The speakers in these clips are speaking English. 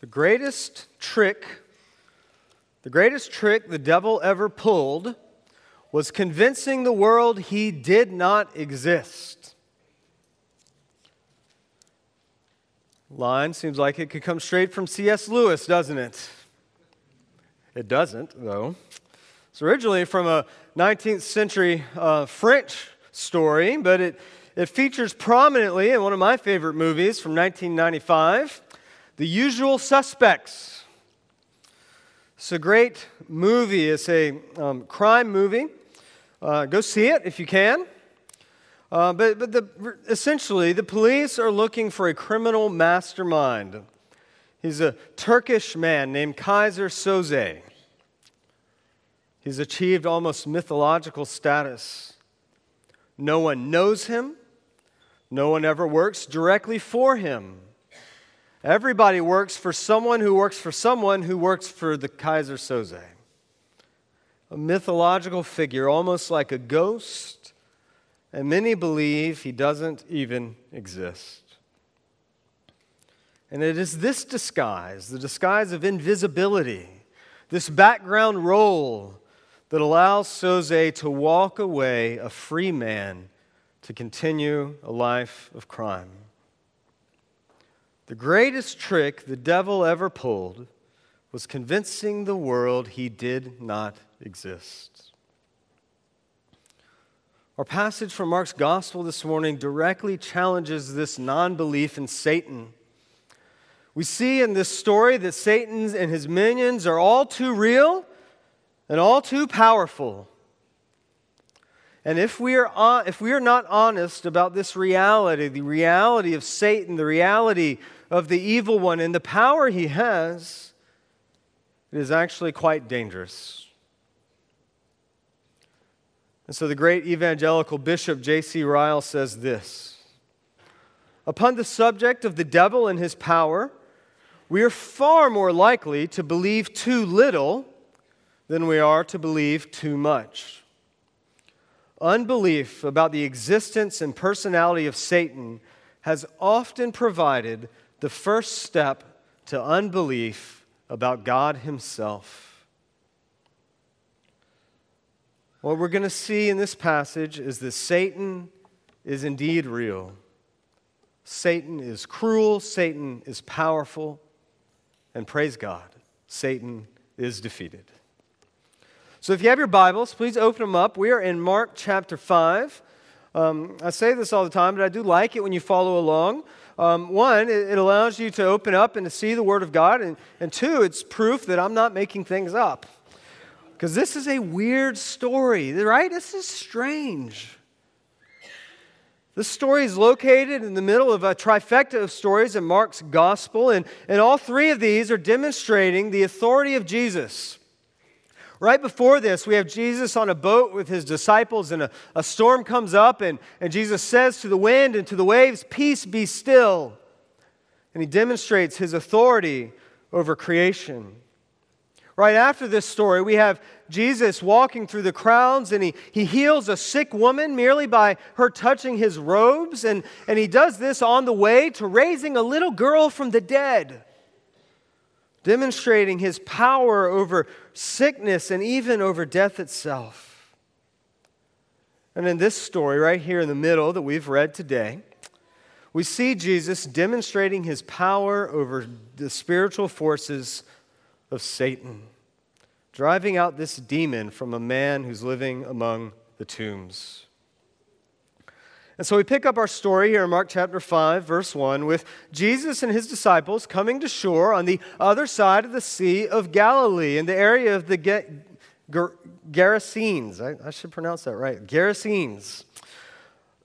The greatest trick, the greatest trick the devil ever pulled was convincing the world he did not exist. Line seems like it could come straight from C.S. Lewis, doesn't it? It doesn't, though. It's originally from a 19th century uh, French story, but it, it features prominently in one of my favorite movies from 1995, The Usual Suspects. It's a great movie. It's a um, crime movie. Uh, go see it if you can. Uh, but but the, essentially, the police are looking for a criminal mastermind. He's a Turkish man named Keyser Söze. He's achieved almost mythological status. No one knows him, no one ever works directly for him. Everybody works for someone who works for someone who works for the Keyser Söze. A mythological figure, almost like a ghost, and many believe he doesn't even exist. And it is this disguise, the disguise of invisibility, this background role that allows Söze to walk away a free man to continue a life of crime. The greatest trick the devil ever pulled was convincing the world he did not exist. Our passage from Mark's gospel this morning directly challenges this non belief in Satan. We see in this story that Satan and his minions are all too real and all too powerful. And if we, are, if we are not honest about this reality, the reality of Satan, the reality of the evil one, and the power he has, it is actually quite dangerous. And so the great evangelical bishop J.C. Ryle says this Upon the subject of the devil and his power, we are far more likely to believe too little than we are to believe too much. Unbelief about the existence and personality of Satan has often provided the first step to unbelief about God Himself. What we're going to see in this passage is that Satan is indeed real. Satan is cruel, Satan is powerful, and praise God, Satan is defeated. So if you have your Bibles, please open them up. We are in Mark chapter 5. Um, I say this all the time, but I do like it when you follow along. Um, one, it, allows you to open up and to see the Word of God. And, and two, it's proof that I'm not making things up. Because this is a weird story, right? This is strange. This story is located in the middle of a trifecta of stories in Mark's gospel, and, and all three of these are demonstrating the authority of Jesus. Right before this, we have Jesus on a boat with his disciples, and a, a storm comes up, and, and Jesus says to the wind and to the waves, Peace be still. And he demonstrates his authority over creation. Right after this story, we have Jesus walking through the crowds and he, he heals a sick woman merely by her touching his robes. And, and he does this on the way to raising a little girl from the dead demonstrating his power over sickness and even over death itself. And in this story, right here in the middle that we've read today, we see Jesus demonstrating his power over the spiritual forces of Satan, driving out this demon from a man who's living among the tombs. And so we pick up our story here in Mark chapter 5, verse 1, with Jesus and his disciples coming to shore on the other side of the Sea of Galilee in the area of the Gerasenes. I, I should pronounce that right. Gerasenes.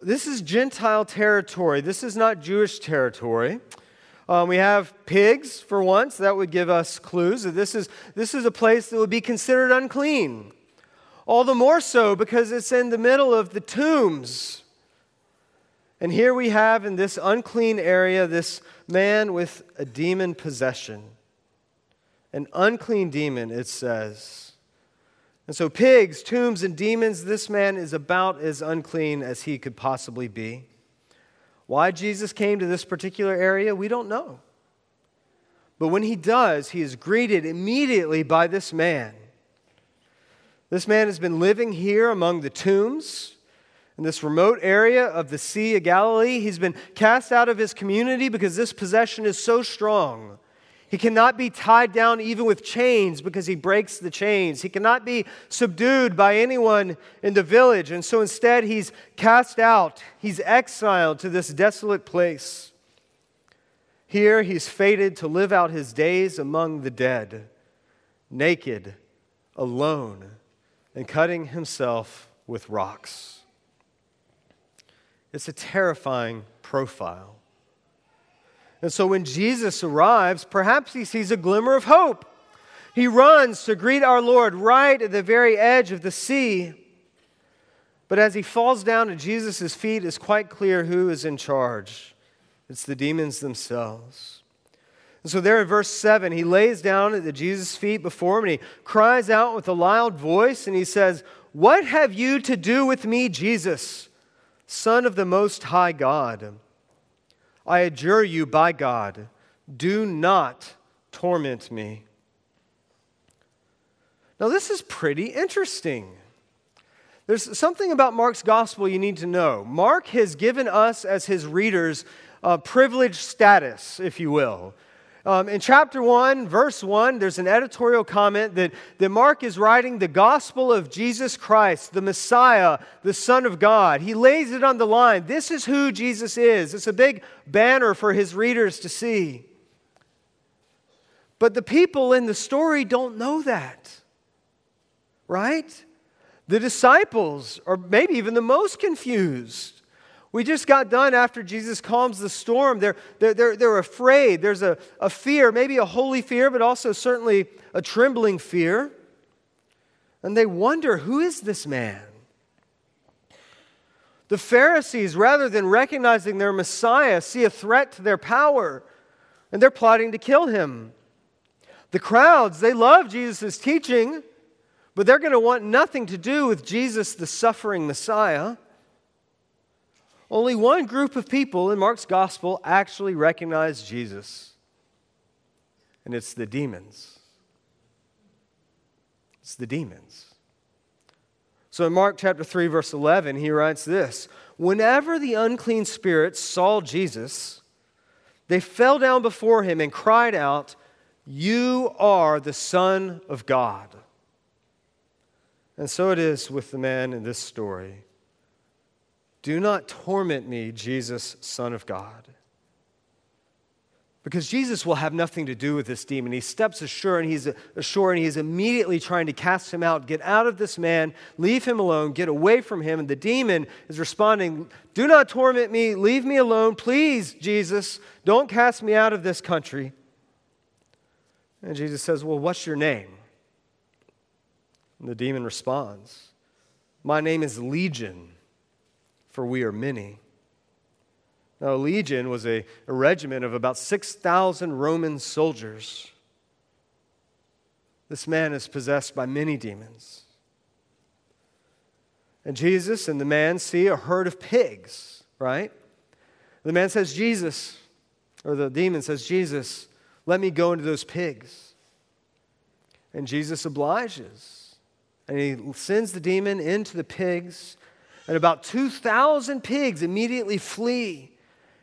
This is Gentile territory. This is not Jewish territory. Um, we have pigs, for once. That would give us clues that this is, this is a place that would be considered unclean. All the more so because it's in the middle of the tombs and here we have in this unclean area this man with a demon possession. An unclean demon, it says. And so, pigs, tombs, and demons, this man is about as unclean as he could possibly be. Why Jesus came to this particular area, we don't know. But when he does, he is greeted immediately by this man. This man has been living here among the tombs in this remote area of the Sea of Galilee. He's been cast out of his community because this possession is so strong. He cannot be tied down even with chains because he breaks the chains. He cannot be subdued by anyone in the village. And so instead, he's cast out. He's exiled to this desolate place. Here, he's fated to live out his days among the dead, naked, alone, and cutting himself with rocks. It's a terrifying profile. And so when Jesus arrives, perhaps he sees a glimmer of hope. He runs to greet our Lord right at the very edge of the sea. But as he falls down at Jesus' feet, it's quite clear who is in charge. It's the demons themselves. And so, there in verse 7, he lays down at the Jesus' feet before him and he cries out with a loud voice and he says, What have you to do with me, Jesus, Son of the Most High God? I adjure you by God, do not torment me. Now, this is pretty interesting. There's something about Mark's gospel you need to know. Mark has given us, as his readers, a privileged status, if you will. Um, in chapter 1, verse 1, there's an editorial comment that, that Mark is writing the gospel of Jesus Christ, the Messiah, the Son of God. He lays it on the line. This is who Jesus is. It's a big banner for his readers to see. But the people in the story don't know that, right? The disciples are maybe even the most confused. We just got done after Jesus calms the storm. They're, they're, they're, they're afraid. There's a, a fear, maybe a holy fear, but also certainly a trembling fear. And they wonder who is this man? The Pharisees, rather than recognizing their Messiah, see a threat to their power, and they're plotting to kill him. The crowds, they love Jesus' teaching, but they're going to want nothing to do with Jesus, the suffering Messiah. Only one group of people in Mark's gospel actually recognize Jesus, and it's the demons. It's the demons. So in Mark chapter 3, verse 11, he writes this Whenever the unclean spirits saw Jesus, they fell down before him and cried out, You are the Son of God. And so it is with the man in this story. Do not torment me, Jesus, Son of God. Because Jesus will have nothing to do with this demon. He steps ashore and he's ashore and he's immediately trying to cast him out. Get out of this man, leave him alone, get away from him. And the demon is responding, Do not torment me, leave me alone, please, Jesus. Don't cast me out of this country. And Jesus says, Well, what's your name? And the demon responds, My name is Legion for we are many. Now, a legion was a, a regiment of about 6,000 Roman soldiers. This man is possessed by many demons. And Jesus and the man see a herd of pigs, right? The man says, Jesus, or the demon says, Jesus, let me go into those pigs. And Jesus obliges. And he sends the demon into the pigs and about 2,000 pigs immediately flee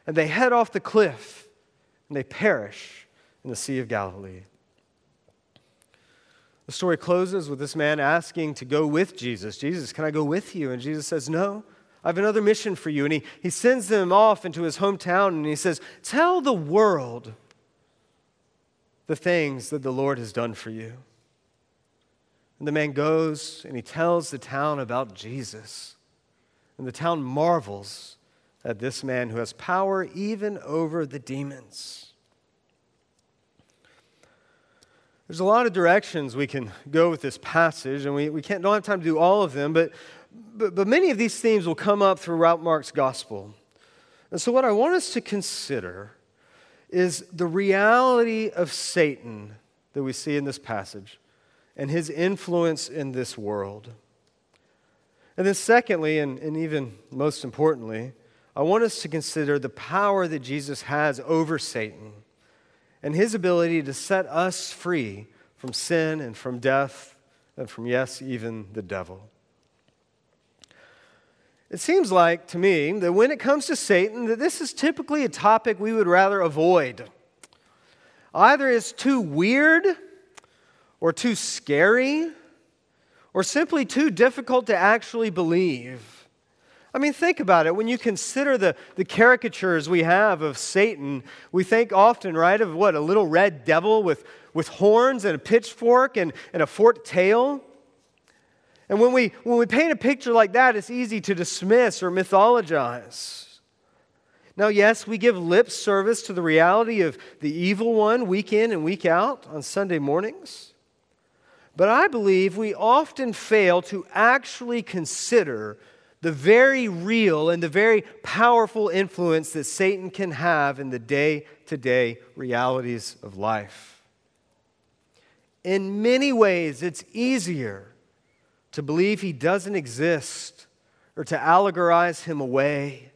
and they head off the cliff and they perish in the Sea of Galilee. The story closes with this man asking to go with Jesus. Jesus, can I go with you? And Jesus says, No, I have another mission for you. And he, he sends them off into his hometown and he says, Tell the world the things that the Lord has done for you. And the man goes and he tells the town about Jesus. And the town marvels at this man who has power even over the demons. There's a lot of directions we can go with this passage, and we, we can't, don't have time to do all of them, but, but, but many of these themes will come up throughout Mark's gospel. And so, what I want us to consider is the reality of Satan that we see in this passage and his influence in this world. And then, secondly, and, and even most importantly, I want us to consider the power that Jesus has over Satan and his ability to set us free from sin and from death and from, yes, even the devil. It seems like to me that when it comes to Satan, that this is typically a topic we would rather avoid. Either it's too weird or too scary or simply too difficult to actually believe. I mean, think about it. When you consider the, the caricatures we have of Satan, we think often, right, of what? A little red devil with, with horns and a pitchfork and, and a forked tail. And when we, when we paint a picture like that, it's easy to dismiss or mythologize. Now, yes, we give lip service to the reality of the evil one week in and week out on Sunday mornings. But I believe we often fail to actually consider the very real and the very powerful influence that Satan can have in the day to day realities of life. In many ways, it's easier to believe he doesn't exist or to allegorize him away.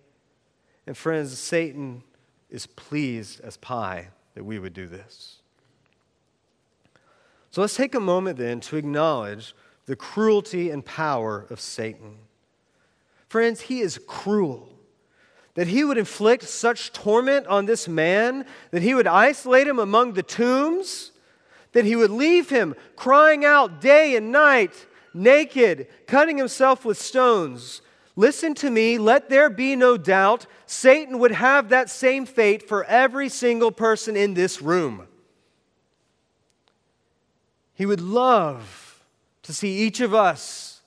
And friends, Satan is pleased as pie that we would do this. So let's take a moment then to acknowledge the cruelty and power of Satan. Friends, he is cruel. That he would inflict such torment on this man, that he would isolate him among the tombs, that he would leave him crying out day and night, naked, cutting himself with stones. Listen to me, let there be no doubt, Satan would have that same fate for every single person in this room. He would love to see each of us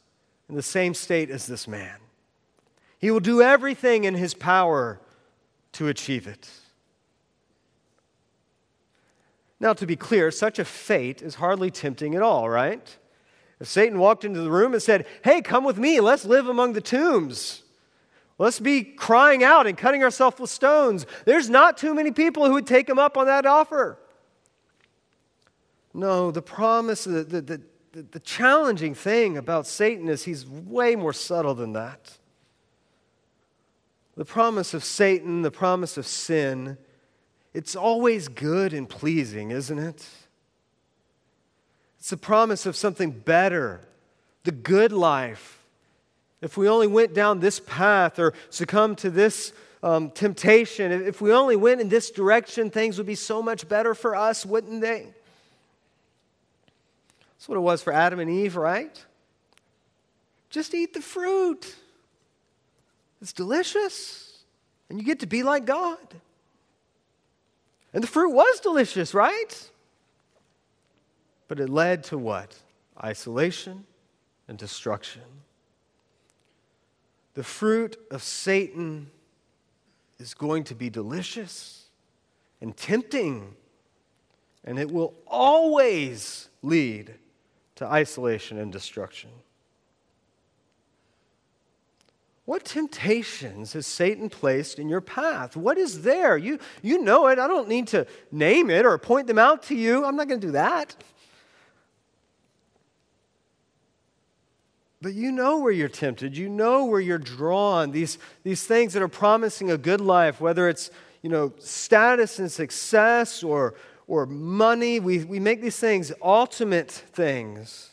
in the same state as this man. He will do everything in his power to achieve it. Now, to be clear, such a fate is hardly tempting at all, right? If Satan walked into the room and said, Hey, come with me, let's live among the tombs. Let's be crying out and cutting ourselves with stones. There's not too many people who would take him up on that offer. No, the promise, the, the, the, the challenging thing about Satan is he's way more subtle than that. The promise of Satan, the promise of sin, it's always good and pleasing, isn't it? It's the promise of something better, the good life. If we only went down this path or succumbed to this um, temptation, if we only went in this direction, things would be so much better for us, wouldn't they? That's what it was for Adam and Eve, right? Just eat the fruit. It's delicious. And you get to be like God. And the fruit was delicious, right? But it led to what? Isolation and destruction. The fruit of Satan is going to be delicious and tempting, and it will always lead to isolation and destruction. What temptations has Satan placed in your path? What is there? You, you know it. I don't need to name it or point them out to you. I'm not going to do that. But you know where you're tempted. You know where you're drawn. These, these things that are promising a good life, whether it's you know, status and success or, or money, we, we make these things ultimate things.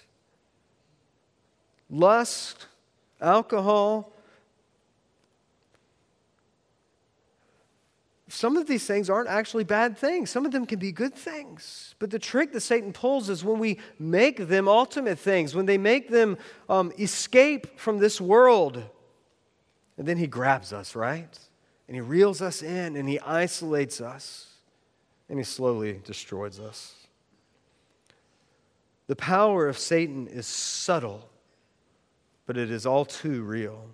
Lust, alcohol, some of these things aren't actually bad things. Some of them can be good things. But the trick that Satan pulls is when we make them ultimate things, when they make them um, escape from this world. And then he grabs us, right? And he reels us in and he isolates us and he slowly destroys us. The power of Satan is subtle, but it is all too real.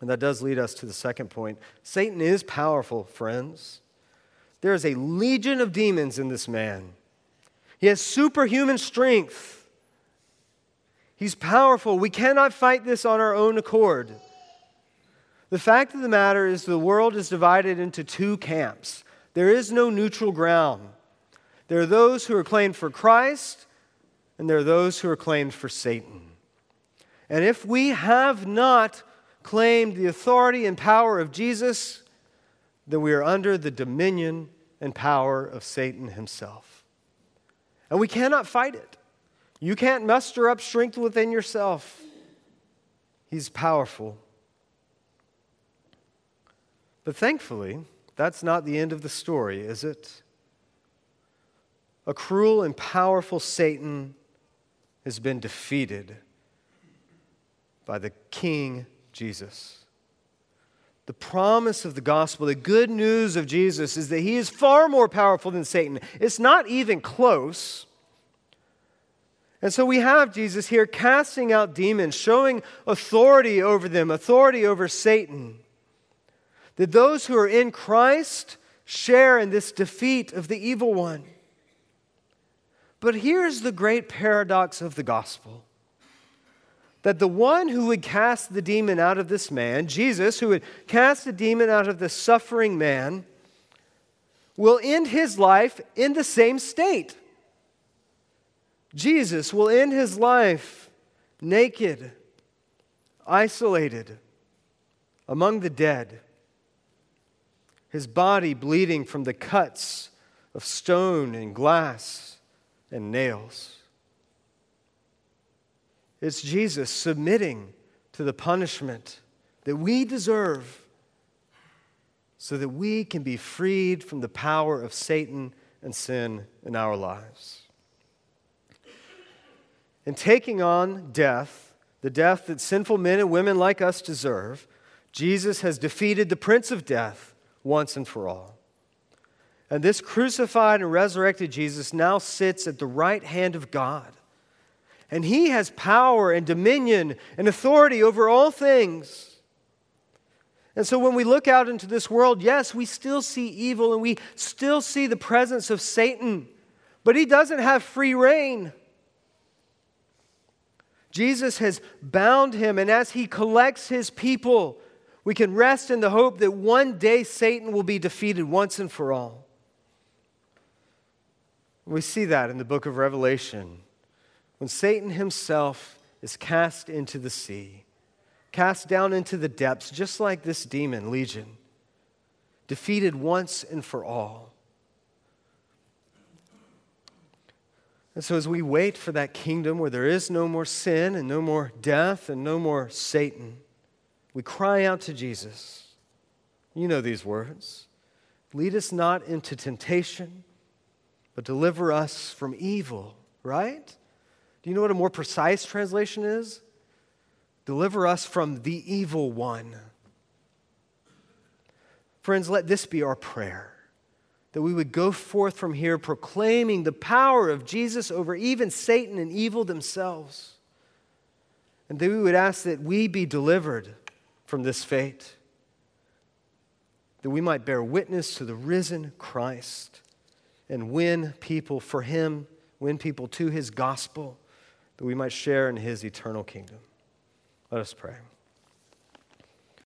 And that does lead us to the second point. Satan is powerful, friends. There is a legion of demons in this man. He has superhuman strength. He's powerful. We cannot fight this on our own accord. The fact of the matter is, the world is divided into two camps. There is no neutral ground. There are those who are claimed for Christ, and there are those who are claimed for Satan. And if we have not claimed the authority and power of Jesus, then we are under the dominion and power of Satan himself. And we cannot fight it. You can't muster up strength within yourself. He's powerful. But thankfully, that's not the end of the story, is it? A cruel and powerful Satan has been defeated by the King Jesus. The promise of the gospel, the good news of Jesus, is that he is far more powerful than Satan. It's not even close. And so we have Jesus here casting out demons, showing authority over them, authority over Satan. That those who are in Christ share in this defeat of the evil one. But here's the great paradox of the gospel that the one who would cast the demon out of this man, Jesus, who would cast the demon out of the suffering man, will end his life in the same state. Jesus will end his life naked, isolated, among the dead, his body bleeding from the cuts of stone and glass and nails. It's Jesus submitting to the punishment that we deserve so that we can be freed from the power of Satan and sin in our lives. In taking on death, the death that sinful men and women like us deserve, Jesus has defeated the prince of death once and for all. And this crucified and resurrected Jesus now sits at the right hand of God and he has power and dominion and authority over all things. And so when we look out into this world, yes, we still see evil and we still see the presence of Satan, but he doesn't have free rein. Jesus has bound him, and as he collects his people, we can rest in the hope that one day Satan will be defeated once and for all. We see that in the book of Revelation when Satan himself is cast into the sea, cast down into the depths, just like this demon, Legion, defeated once and for all. And so, as we wait for that kingdom where there is no more sin and no more death and no more Satan, we cry out to Jesus. You know these words Lead us not into temptation, but deliver us from evil, right? Do you know what a more precise translation is? Deliver us from the evil one. Friends, let this be our prayer that we would go forth from here proclaiming the power of Jesus over even Satan and evil themselves. And that we would ask that we be delivered from this fate, that we might bear witness to the risen Christ and win people for him, win people to his gospel that we might share in his eternal kingdom. Let us pray.